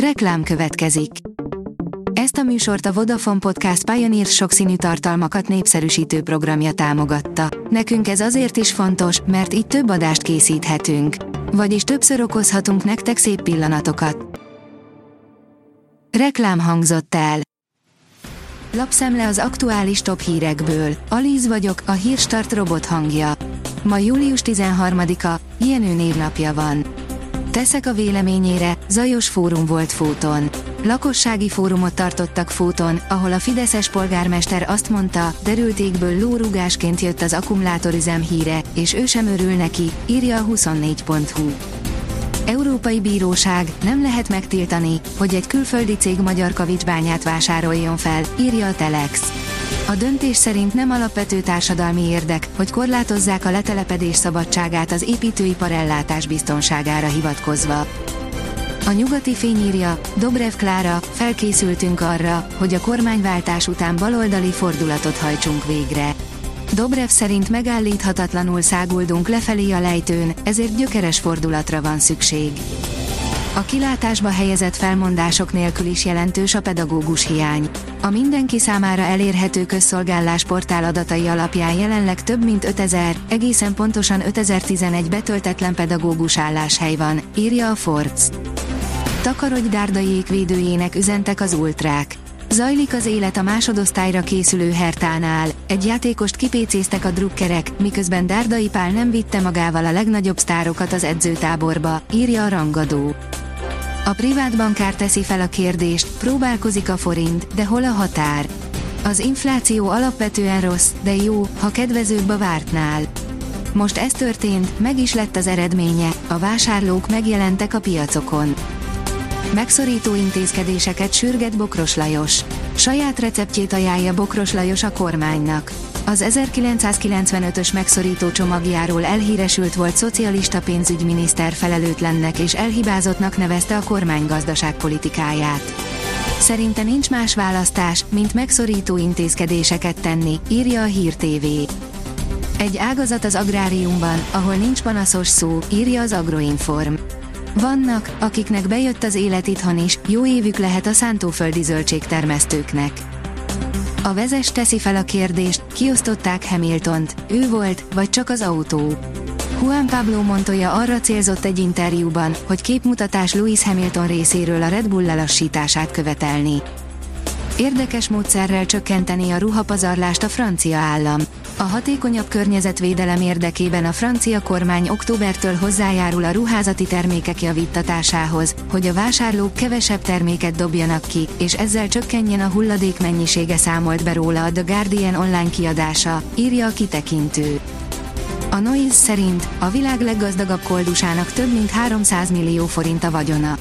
Reklám következik. Ezt a műsort a Vodafone Podcast Pioneer sokszínű tartalmakat népszerűsítő programja támogatta. Nekünk ez azért is fontos, mert így több adást készíthetünk. Vagyis többször okozhatunk nektek szép pillanatokat. Reklám hangzott el. Lapszemle az aktuális top hírekből. Alíz vagyok, a hírstart robot hangja. Ma július 13-a, Jenő névnapja van. Teszek a véleményére, zajos fórum volt Fóton. Lakossági fórumot tartottak Fóton, ahol a Fideszes polgármester azt mondta, derültékből lórugásként jött az akkumulátorizem híre, és ő sem örül neki, írja a 24.hu. Európai Bíróság nem lehet megtiltani, hogy egy külföldi cég magyar kavicsbányát vásároljon fel, írja a Telex. A döntés szerint nem alapvető társadalmi érdek, hogy korlátozzák a letelepedés szabadságát az építőipar ellátás biztonságára hivatkozva. A nyugati fényírja, Dobrev Klára, felkészültünk arra, hogy a kormányváltás után baloldali fordulatot hajtsunk végre. Dobrev szerint megállíthatatlanul száguldunk lefelé a lejtőn, ezért gyökeres fordulatra van szükség. A kilátásba helyezett felmondások nélkül is jelentős a pedagógus hiány. A mindenki számára elérhető közszolgálás portál adatai alapján jelenleg több mint 5000, egészen pontosan 5011 betöltetlen pedagógus álláshely van, írja a Forbes. Takarodj Dárdai ékvédőjének üzentek az ultrák. Zajlik az élet a másodosztályra készülő Hertánál, egy játékost kipécéztek a drukkerek, miközben Dárdai Pál nem vitte magával a legnagyobb sztárokat az edzőtáborba, írja a rangadó. A privát bankár teszi fel a kérdést, próbálkozik a forint, de hol a határ? Az infláció alapvetően rossz, de jó, ha kedvezőbb a vártnál. Most ez történt, meg is lett az eredménye, a vásárlók megjelentek a piacokon. Megszorító intézkedéseket sürget Bokros Lajos. Saját receptjét ajánlja Bokros Lajos a kormánynak. Az 1995-ös megszorító csomagjáról elhíresült volt szocialista pénzügyminiszter felelőtlennek és elhibázottnak nevezte a kormány gazdaságpolitikáját. Szerinte nincs más választás, mint megszorító intézkedéseket tenni, írja a Hír TV. Egy ágazat az agráriumban, ahol nincs panaszos szó, írja az Agroinform. Vannak, akiknek bejött az élet itthon is, jó évük lehet a szántóföldi zöldségtermesztőknek. A vezes teszi fel a kérdést, kiosztották Hamiltont, ő volt, vagy csak az autó. Juan Pablo Montoya arra célzott egy interjúban, hogy képmutatás Lewis Hamilton részéről a Red Bull lelassítását követelni. Érdekes módszerrel csökkenteni a ruhapazarlást a francia állam. A hatékonyabb környezetvédelem érdekében a francia kormány októbertől hozzájárul a ruházati termékek javítatásához, hogy a vásárlók kevesebb terméket dobjanak ki, és ezzel csökkenjen a hulladék mennyisége számolt be róla a The Guardian online kiadása, írja a kitekintő. A Noise szerint a világ leggazdagabb koldusának több mint 300 millió forint a vagyona.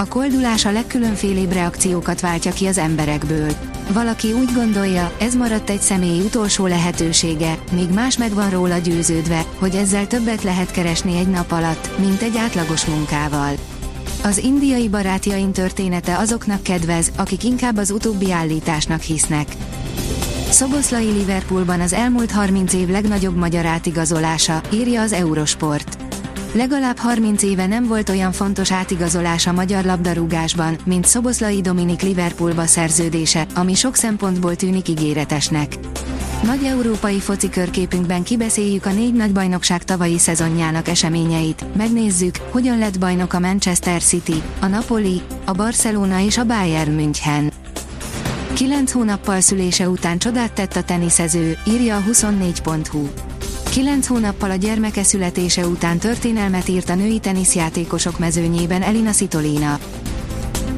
A koldulás a legkülönfélébb reakciókat váltja ki az emberekből. Valaki úgy gondolja, ez maradt egy személy utolsó lehetősége, míg más meg van róla győződve, hogy ezzel többet lehet keresni egy nap alatt, mint egy átlagos munkával. Az indiai barátjain története azoknak kedvez, akik inkább az utóbbi állításnak hisznek. Szoboszlai Liverpoolban az elmúlt 30 év legnagyobb magyar átigazolása, írja az Eurosport. Legalább 30 éve nem volt olyan fontos átigazolás a magyar labdarúgásban, mint Szoboszlai Dominik Liverpoolba szerződése, ami sok szempontból tűnik ígéretesnek. Nagy európai foci körképünkben kibeszéljük a négy nagy bajnokság tavalyi szezonjának eseményeit, megnézzük, hogyan lett bajnok a Manchester City, a Napoli, a Barcelona és a Bayern München. Kilenc hónappal szülése után csodát tett a teniszező, írja a 24.hu. Kilenc hónappal a gyermeke születése után történelmet írt a női teniszjátékosok mezőnyében Elina Szitolina.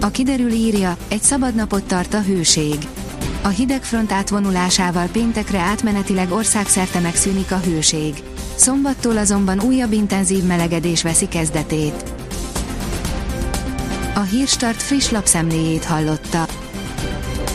A kiderül írja, egy szabad napot tart a hőség. A hidegfront átvonulásával péntekre átmenetileg országszerte megszűnik a hőség. Szombattól azonban újabb intenzív melegedés veszi kezdetét. A Hírstart friss lapszemléjét hallotta.